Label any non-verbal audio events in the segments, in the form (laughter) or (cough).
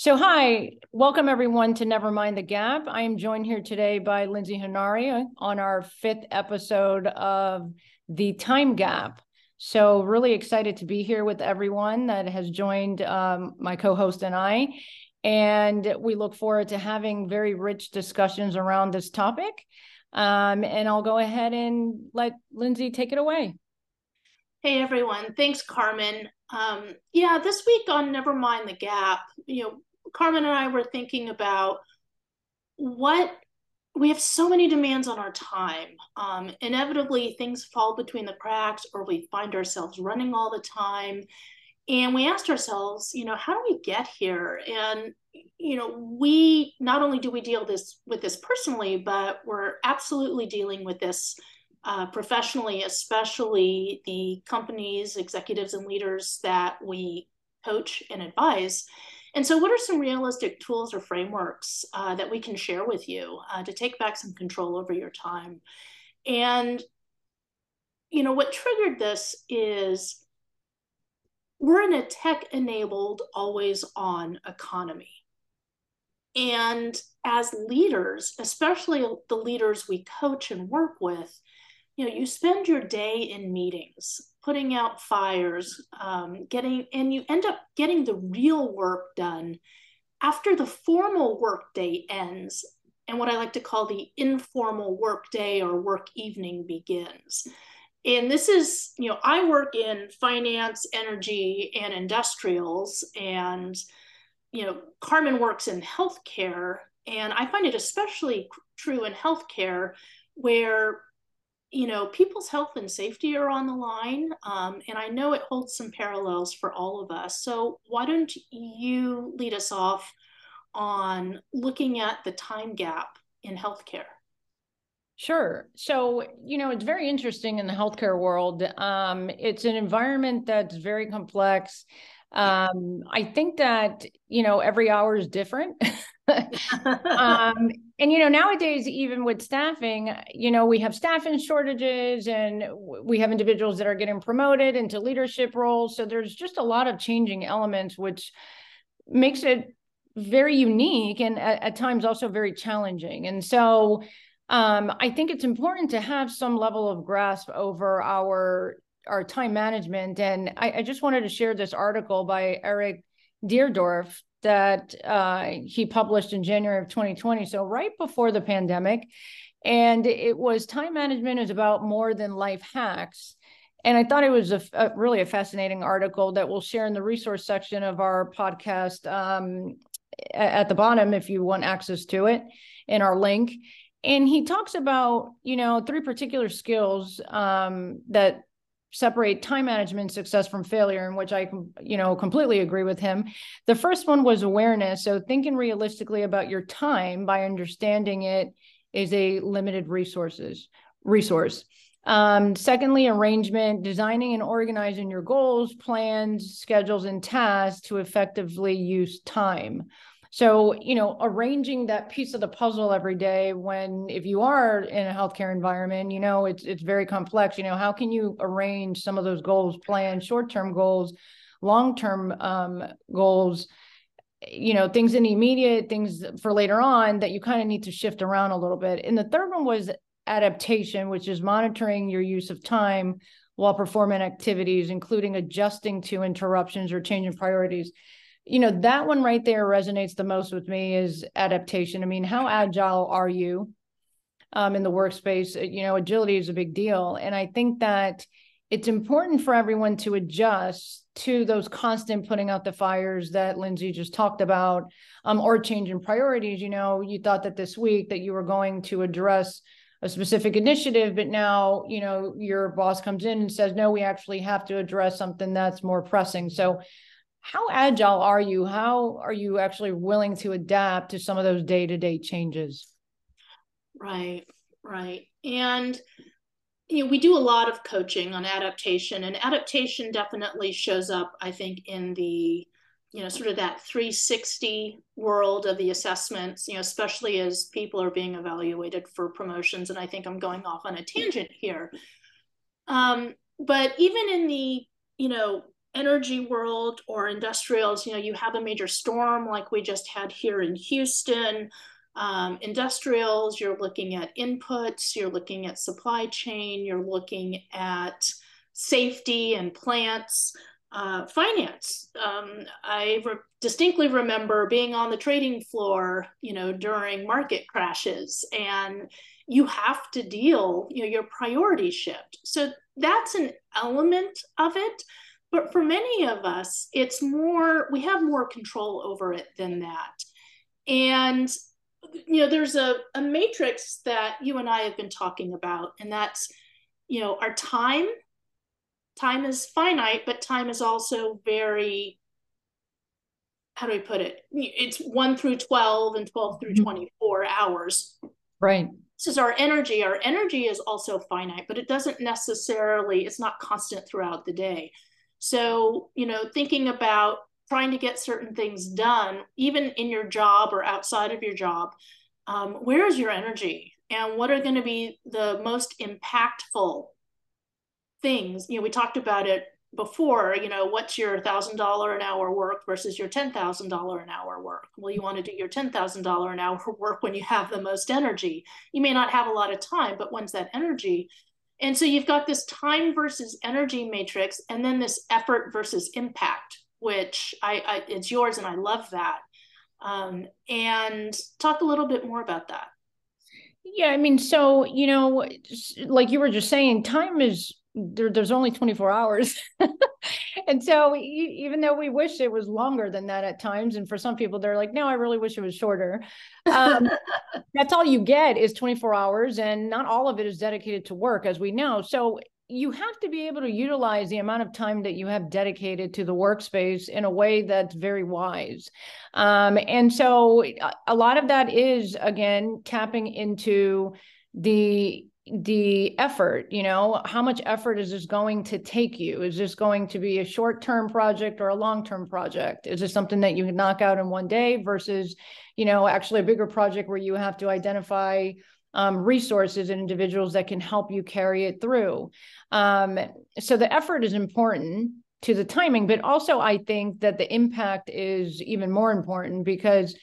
So, hi, welcome everyone to Never Mind the Gap. I am joined here today by Lindsay Hanari on our fifth episode of The Time Gap. So, really excited to be here with everyone that has joined um, my co host and I. And we look forward to having very rich discussions around this topic. Um, and I'll go ahead and let Lindsay take it away. Hey everyone, thanks Carmen. Um, yeah, this week on Never Mind the Gap, you know, Carmen and I were thinking about what we have so many demands on our time. Um, inevitably, things fall between the cracks, or we find ourselves running all the time. And we asked ourselves, you know, how do we get here? And you know, we not only do we deal this with this personally, but we're absolutely dealing with this uh, professionally, especially the companies, executives, and leaders that we coach and advise. And so, what are some realistic tools or frameworks uh, that we can share with you uh, to take back some control over your time? And, you know, what triggered this is we're in a tech enabled, always on economy. And as leaders, especially the leaders we coach and work with, you know, you spend your day in meetings, putting out fires, um, getting, and you end up getting the real work done after the formal work day ends and what I like to call the informal work day or work evening begins. And this is, you know, I work in finance, energy, and industrials, and, you know, Carmen works in healthcare. And I find it especially true in healthcare where you know, people's health and safety are on the line. Um, and I know it holds some parallels for all of us. So, why don't you lead us off on looking at the time gap in healthcare? Sure. So, you know, it's very interesting in the healthcare world. Um, it's an environment that's very complex. Um, I think that, you know, every hour is different. (laughs) (laughs) um, and you know nowadays even with staffing you know we have staffing shortages and we have individuals that are getting promoted into leadership roles. So there's just a lot of changing elements which makes it very unique and at, at times also very challenging. And so um, i think it's important to have some level of grasp over our our time management. And I, I just wanted to share this article by eric Deardorff that uh, he published in January of 2020, so right before the pandemic. And it was time management is about more than life hacks. And I thought it was a, a, really a fascinating article that we'll share in the resource section of our podcast um, at the bottom if you want access to it in our link. And he talks about, you know, three particular skills um, that separate time management success from failure in which i you know completely agree with him. The first one was awareness. So thinking realistically about your time by understanding it is a limited resources resource. Um, secondly arrangement designing and organizing your goals plans schedules and tasks to effectively use time so, you know, arranging that piece of the puzzle every day when if you are in a healthcare environment, you know, it's it's very complex. You know, how can you arrange some of those goals, plan short-term goals, long-term um, goals, you know, things in the immediate, things for later on that you kind of need to shift around a little bit. And the third one was adaptation, which is monitoring your use of time while performing activities, including adjusting to interruptions or changing priorities you know that one right there resonates the most with me is adaptation. I mean how agile are you um, in the workspace? Uh, you know agility is a big deal. And i think that it's important for everyone to adjust to those constant putting out the fires that lindsay just talked about um, or in priorities. You know you thought that this week that you were going to address a specific initiative but now you know your boss comes in and says no we actually have to address something that's more pressing. So how agile are you? How are you actually willing to adapt to some of those day to day changes? Right, right. And you know, we do a lot of coaching on adaptation, and adaptation definitely shows up, I think, in the you know sort of that 360 world of the assessments you know especially as people are being evaluated for promotions and i think i'm going off on a tangent here um, but even in the you know energy world or industrials, you know, you have a major storm like we just had here in Houston. Um, industrials, you're looking at inputs, you're looking at supply chain, you're looking at safety and plants. Uh, finance. Um, I re- distinctly remember being on the trading floor, you know, during market crashes, and you have to deal, you know, your priorities shift. So that's an element of it. But for many of us, it's more, we have more control over it than that. And, you know, there's a, a matrix that you and I have been talking about, and that's, you know, our time. Time is finite, but time is also very, how do we put it? It's one through 12 and 12 through mm-hmm. 24 hours. Right this is our energy. Our energy is also finite, but it doesn't necessarily, it's not constant throughout the day. So, you know, thinking about trying to get certain things done, even in your job or outside of your job, um, where is your energy? And what are going to be the most impactful things? You know, we talked about it before, you know, what's your thousand dollar an hour work versus your ten thousand dollar an hour work? Well, you want to do your ten thousand dollar an hour (laughs) work when you have the most energy. You may not have a lot of time, but when's that energy? And so you've got this time versus energy matrix, and then this effort versus impact, which I, I it's yours, and I love that. Um, and talk a little bit more about that. Yeah, I mean, so you know, like you were just saying, time is there, there's only 24 hours. (laughs) and so even though we wish it was longer than that at times, and for some people, they're like, no, I really wish it was shorter. Um, (laughs) that's all you get is 24 hours, and not all of it is dedicated to work, as we know. So you have to be able to utilize the amount of time that you have dedicated to the workspace in a way that's very wise. Um, and so a lot of that is, again, tapping into the the effort you know? How much effort is this going to take you? Is this going to be a short-term project or a long-term project? Is this something that you can knock out in one day versus you know actually a bigger project where you have to identify um, resources and individuals that can help you carry it through? Um, so the effort is important to the timing but also i think that the impact is even more important because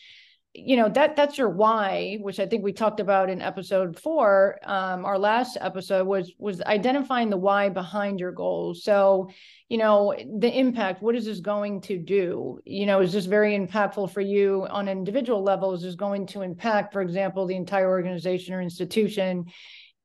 you know that that's your why which i think we talked about in episode four um, our last episode was was identifying the why behind your goals. So you know the impact what is this going to do? You know is this very impactful for you on an individual level? Is this going to impact for example the entire organization or institution?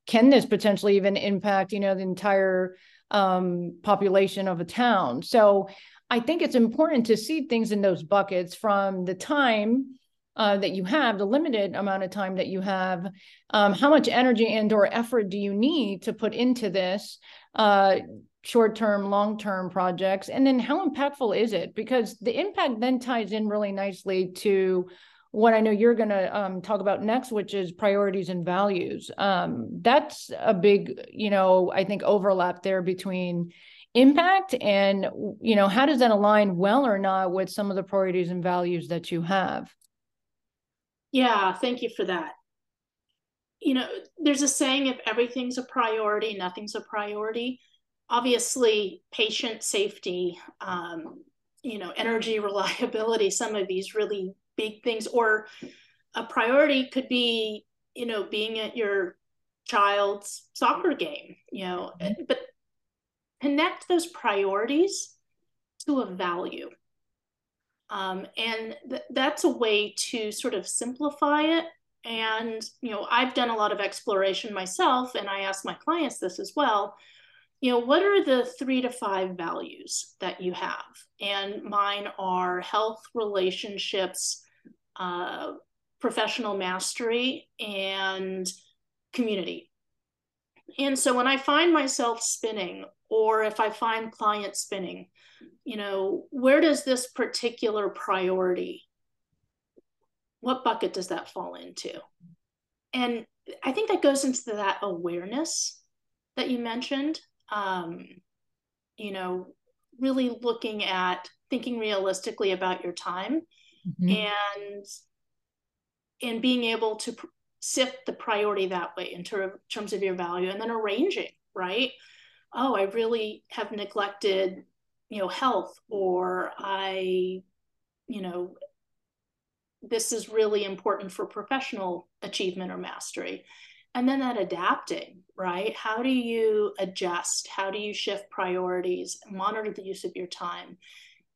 Can this potentially even impact you know the entire um, population of a town? So i think it's important to see things in those buckets from the time uh, that you have, the limited amount of time that you have, um, how much energy and or effort do you need to put into this uh, short-term, long-term projects, and then how impactful is it? Because the impact then ties in really nicely to what I know you're going to um, talk about next, which is priorities and values. Um, that's a big, you know, I think overlap there between impact and you know how does that align well or not with some of the priorities and values that you have yeah, thank you for that. You know, there's a saying if everything's a priority, nothing's a priority. Obviously, patient safety, um, you know, energy (laughs) reliability, some of these really big things, or a priority could be, you know, being at your child's soccer game, you know, mm-hmm. but connect those priorities to a value. Um, and th- that's a way to sort of simplify it. And, you know, I've done a lot of exploration myself, and I ask my clients this as well. You know, what are the three to five values that you have? And mine are health, relationships, uh, professional mastery, and community. And so when I find myself spinning, or if I find clients spinning, you know, where does this particular priority, what bucket does that fall into? And I think that goes into that awareness that you mentioned. Um, you know, really looking at thinking realistically about your time mm-hmm. and and being able to pr- sift the priority that way in ter- terms of your value and then arranging right oh i really have neglected you know, health or I, you know, this is really important for professional achievement or mastery. And then that adapting, right? How do you adjust? How do you shift priorities, monitor the use of your time?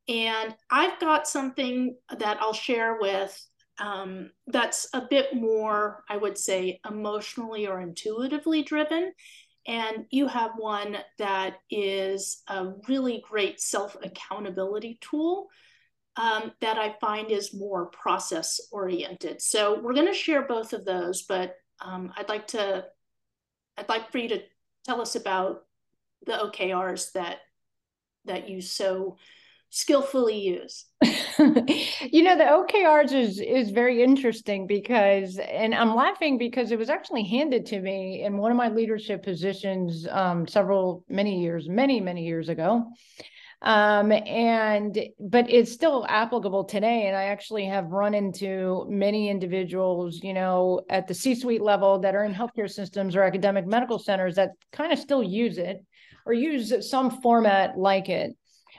And I've got something that I'll share with um, that's a bit more, I would say, emotionally or intuitively driven. And you have one that is a really great self accountability tool um, that I find is more process oriented. So we're going to share both of those, but um, I'd like to, I'd like for you to tell us about the OKRs that that you so skillfully use? (laughs) you know, the OKRs is is very interesting because, and I'm laughing because it was actually handed to me in one of my leadership positions um, several many years, many many years ago. Um, and but it's still applicable today. And I actually have run into many individuals, you know, at the C-suite level that are in healthcare systems or academic medical centers that kind of still use it or use some format like it.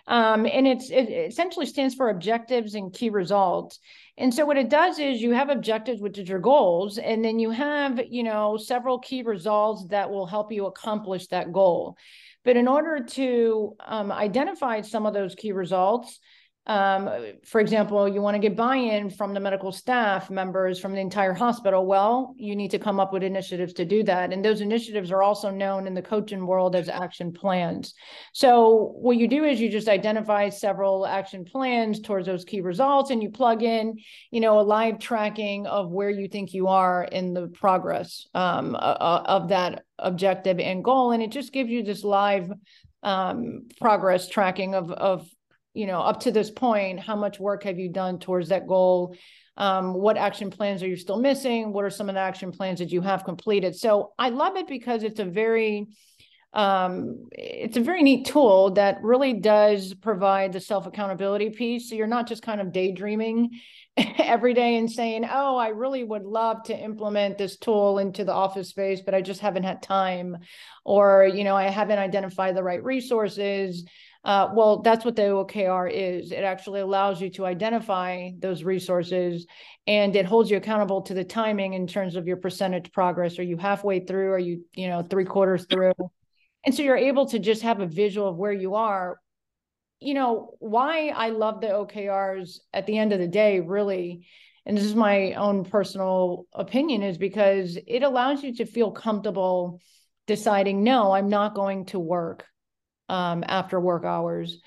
Um, and it's it essentially stands for objectives and key results. And so what it does is you have objectives, which is your goals, and then you have, you know, several key results that will help you accomplish that goal. But in order to um, identify some of those key results, um, for example, you want to get buy-in from the medical staff members from the entire hospital. Well, you need to come up with initiatives to do that. And those initiatives are also known in the coaching world as action plans. So what you do is you just identify several action plans towards those key results and you plug in, you know, a live tracking of where you think you are in the progress um, of that objective and goal. And it just gives you this live um, progress tracking of, of you know, up to this point, how much work have you done towards that goal? Um, what action plans are you still missing? What are some of the action plans that you have completed? So I love it because it's a very um, it's a very neat tool that really does provide the self accountability piece. So you're not just kind of daydreaming (laughs) every day and saying, "Oh, I really would love to implement this tool into the office space, but I just haven't had time," or you know, I haven't identified the right resources. Uh, well, that's what the OKR is. It actually allows you to identify those resources and it holds you accountable to the timing in terms of your percentage progress. Are you halfway through? Are you, you know, three quarters through? And so you're able to just have a visual of where you are. You know, why I love the OKRs at the end of the day, really, and this is my own personal opinion, is because it allows you to feel comfortable deciding, no, I'm not going to work um, after work hours.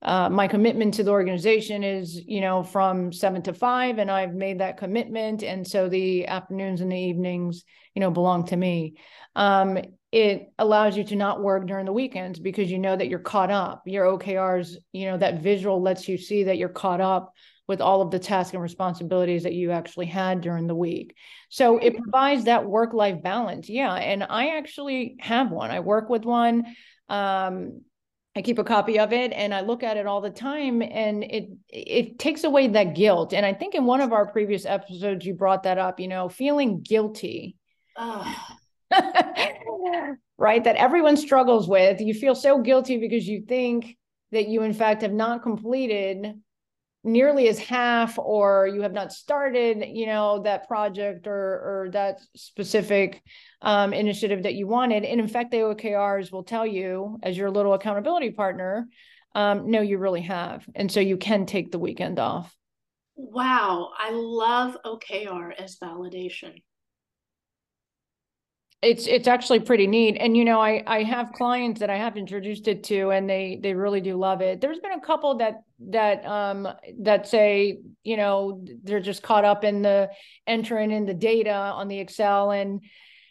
Uh, my commitment to the organization is, you know, from seven to five, and I've made that commitment. And so the afternoons and the evenings, you know, belong to me. Um, it allows you to not work during the weekends because you know that you're caught up. Your OKRs, you know, that visual lets you see that you're caught up with all of the tasks and responsibilities that you actually had during the week. So it provides that work life balance. Yeah. And I actually have one. I work with one. Um, I keep a copy of it and I look at it all the time and it it takes away that guilt. And I think in one of our previous episodes you brought that up, you know, feeling guilty. Oh. (laughs) right? That everyone struggles with. You feel so guilty because you think that you in fact have not completed nearly as half or you have not started you know that project or or that specific um, initiative that you wanted. And in fact the okrs will tell you as your little accountability partner um, no you really have. And so you can take the weekend off. Wow. I love okr as validation it's it's actually pretty neat. And you know i i have clients that i have introduced it to and they they really do love it. There's been a couple that that um that say you know they're just caught up in the entering in the data on the excel and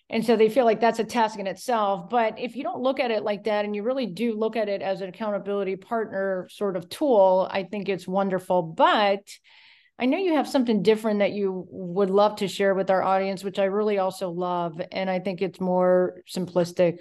and so they feel like that's a task in itself. But if you don't look at it like that and you really do look at it as an accountability partner sort of tool i think it's wonderful. But I know you have something different that you would love to share with our audience, which I really also love. And I think it's more simplistic.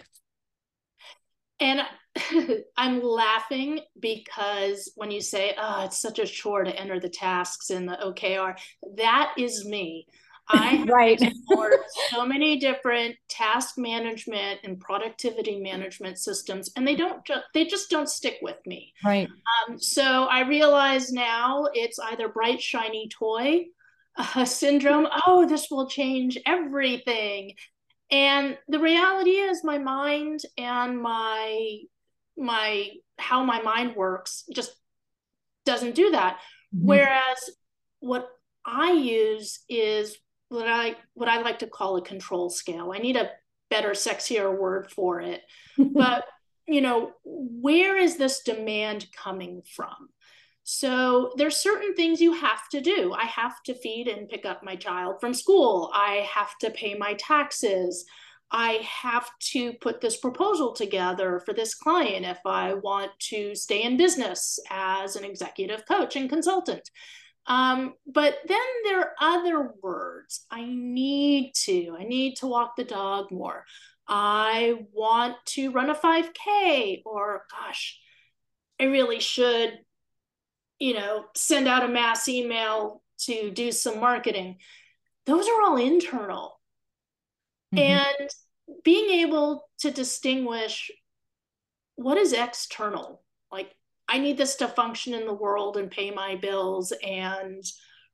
And (laughs) I'm laughing because when you say, oh, it's such a chore to enter the tasks in the OKR, that is me. I right. (laughs) so many different task management and productivity management systems, and they don't just they just don't stick with me. Right. Um, so I realize now it's either bright shiny toy (laughs) uh, syndrome. Oh, this will change everything. And the reality is, my mind and my my how my mind works just doesn't do that. Mm-hmm. Whereas what I use is what I what I like to call a control scale. I need a better, sexier word for it. (laughs) but you know, where is this demand coming from? So there's certain things you have to do. I have to feed and pick up my child from school. I have to pay my taxes. I have to put this proposal together for this client if I want to stay in business as an executive coach and consultant. Um, but then there are other words. I need to. I need to walk the dog more. I want to run a 5K, or gosh, I really should, you know, send out a mass email to do some marketing. Those are all internal. Mm-hmm. And being able to distinguish what is external, I need this to function in the world and pay my bills and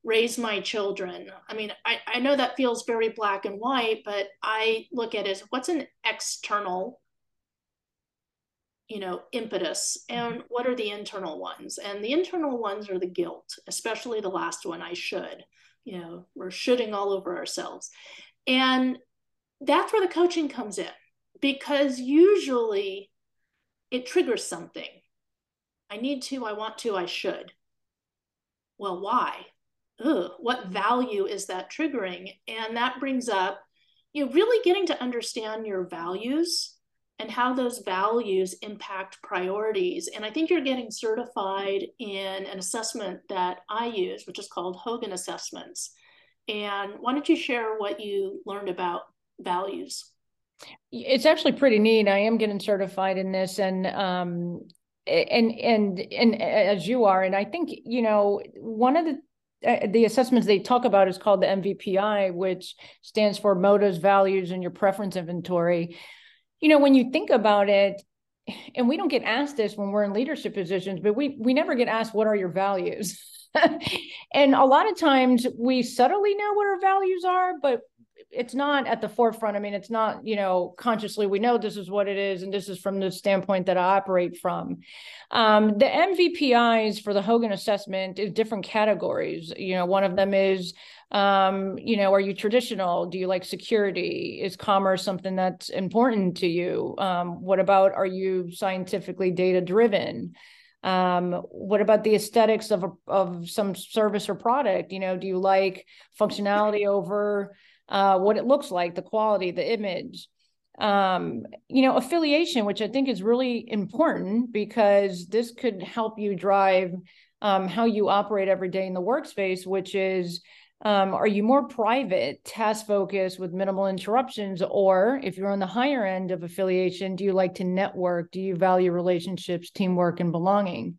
raise my children. I mean, I, I know that feels very black and white, but I look at it as what's an external, you know, impetus and mm-hmm. what are the internal ones? And the internal ones are the guilt, especially the last one, I should. You know, we're shooting all over ourselves. And that's where the coaching comes in because usually it triggers something I need to, I want to, I should. Well, why? Ugh, what value is that triggering? And that brings up, you know, really getting to understand your values and how those values impact priorities. And I think you're getting certified in an assessment that I use, which is called Hogan Assessments. And why don't you share what you learned about values? It's actually pretty neat. I am getting certified in this, and um, and and and as you are and i think you know one of the uh, the assessments they talk about is called the mvpi which stands for motives values and your preference inventory. You know when you think about it and we don't get asked this when we're in leadership positions but we we never get asked what are your values? (laughs) And a lot of times we subtly know what our values are but it's not at the forefront. I mean, it's not, you know, consciously we know this is what it is, and this is from the standpoint that I operate from. Um, the MVPIs for the Hogan assessment is different categories. You know, one of them is, um, you know, are you traditional? Do you like security? Is commerce something that's important to you? Um, what about are you scientifically data driven? um, what about the aesthetics of a, of some service or product you know do you like functionality over uh, what it looks like, the quality, the image. Um, you know, affiliation, which I think is really important because this could help you drive um, how you operate every day in the workspace, which is um, are you more private, task focused with minimal interruptions? Or if you're on the higher end of affiliation, do you like to network? Do you value relationships, teamwork, and belonging?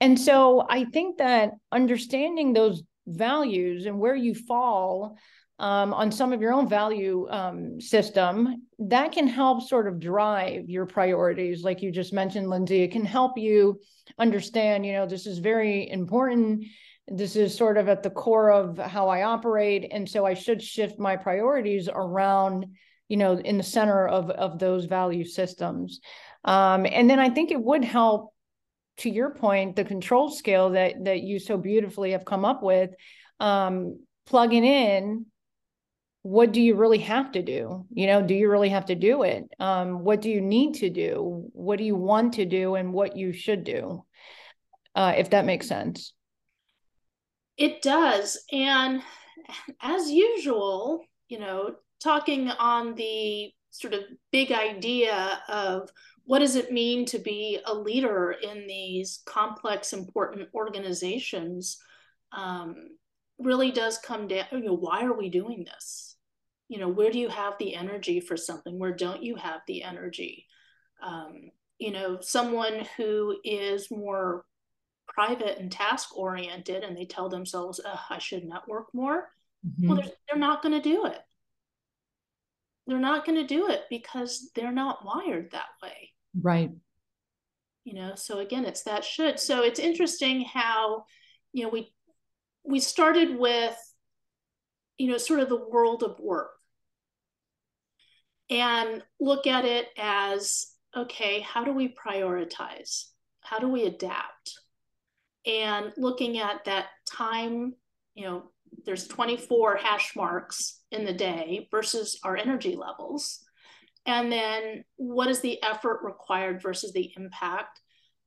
And so I think that understanding those values and where you fall um, on some of your own value um, system, that can help sort of drive your priorities. Like you just mentioned, Lindsay, it can help you understand, you know, this is very important. This is sort of at the core of how I operate. And so I should shift my priorities around, you know, in the center of, of those value systems. Um, and then I think it would help to your point, the control scale that that you so beautifully have come up with, um, plugging in what do you really have to do? You know do you really have to do it? Um, what do you need to do? What do you want to do and what you should do? Uh, if that makes sense. It does. And as usual you know talking on the sort of big idea of what does it mean to be a leader in these complex important organizations um, really does come down you know why are we doing this you know where do you have the energy for something where don't you have the energy um, you know someone who is more private and task oriented and they tell themselves i should network more Mm-hmm. Well, they're, they're not going to do it. They're not going to do it because they're not wired that way. Right. You know, so again, it's that should. So it's interesting how, you know, we we started with, you know, sort of the world of work and look at it as okay, how do we prioritize? How do we adapt? And looking at that time, you know, there's 24 hash marks in the day versus our energy levels. And then what is the effort required versus the impact?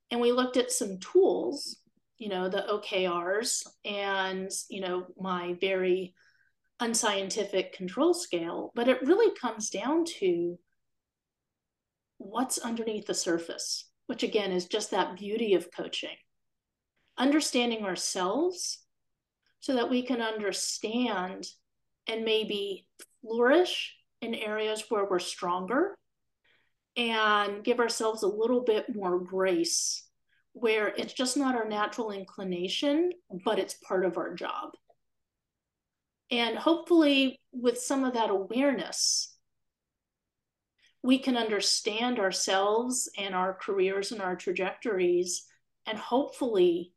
And we looked at some tools, you know, the OKRs and, you know, my very unscientific control scale, but it really comes down to what's underneath the surface, which again is just that beauty of coaching. Understanding ourselves so that we can understand and maybe flourish in areas where we're stronger and give ourselves a little bit more grace where it's just not our natural inclination, but it's part of our job. And hopefully, with some of that awareness, we can understand ourselves and our careers and our trajectories, and hopefully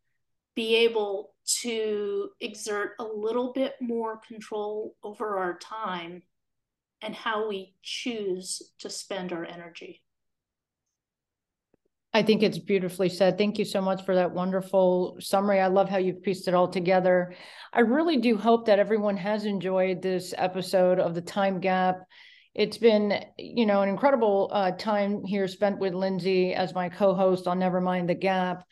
be able to exert a little bit more control over our time and how we choose to spend our energy. I think it's beautifully said. Thank you so much for that wonderful summary. I love how you've pieced it all together. I really do hope that everyone has enjoyed this episode of the time gap. It's been, you know, an incredible uh, time here spent with Lindsay as my co-host on Never Mind the Gap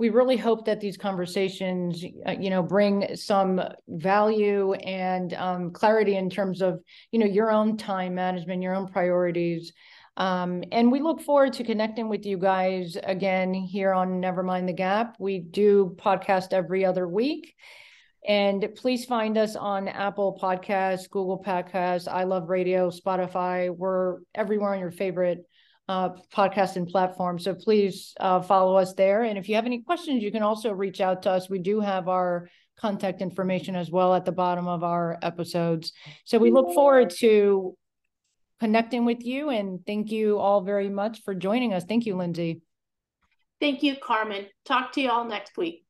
we really hope that these conversations, uh, you know, bring some value and um, clarity in terms of, you know, your own time management, your own priorities. Um, and we look forward to connecting with you guys again here on Never Mind the Gap. We do podcast every other week. And please find us on Apple Podcasts, Google Podcasts, I Love Radio, Spotify. We're everywhere on your favorite uh, podcast and platform. So please uh, follow us there. And if you have any questions, you can also reach out to us. We do have our contact information as well at the bottom of our episodes. So we look forward to connecting with you and thank you all very much for joining us. Thank you, Lindsay. Thank you, Carmen. Talk to you all next week.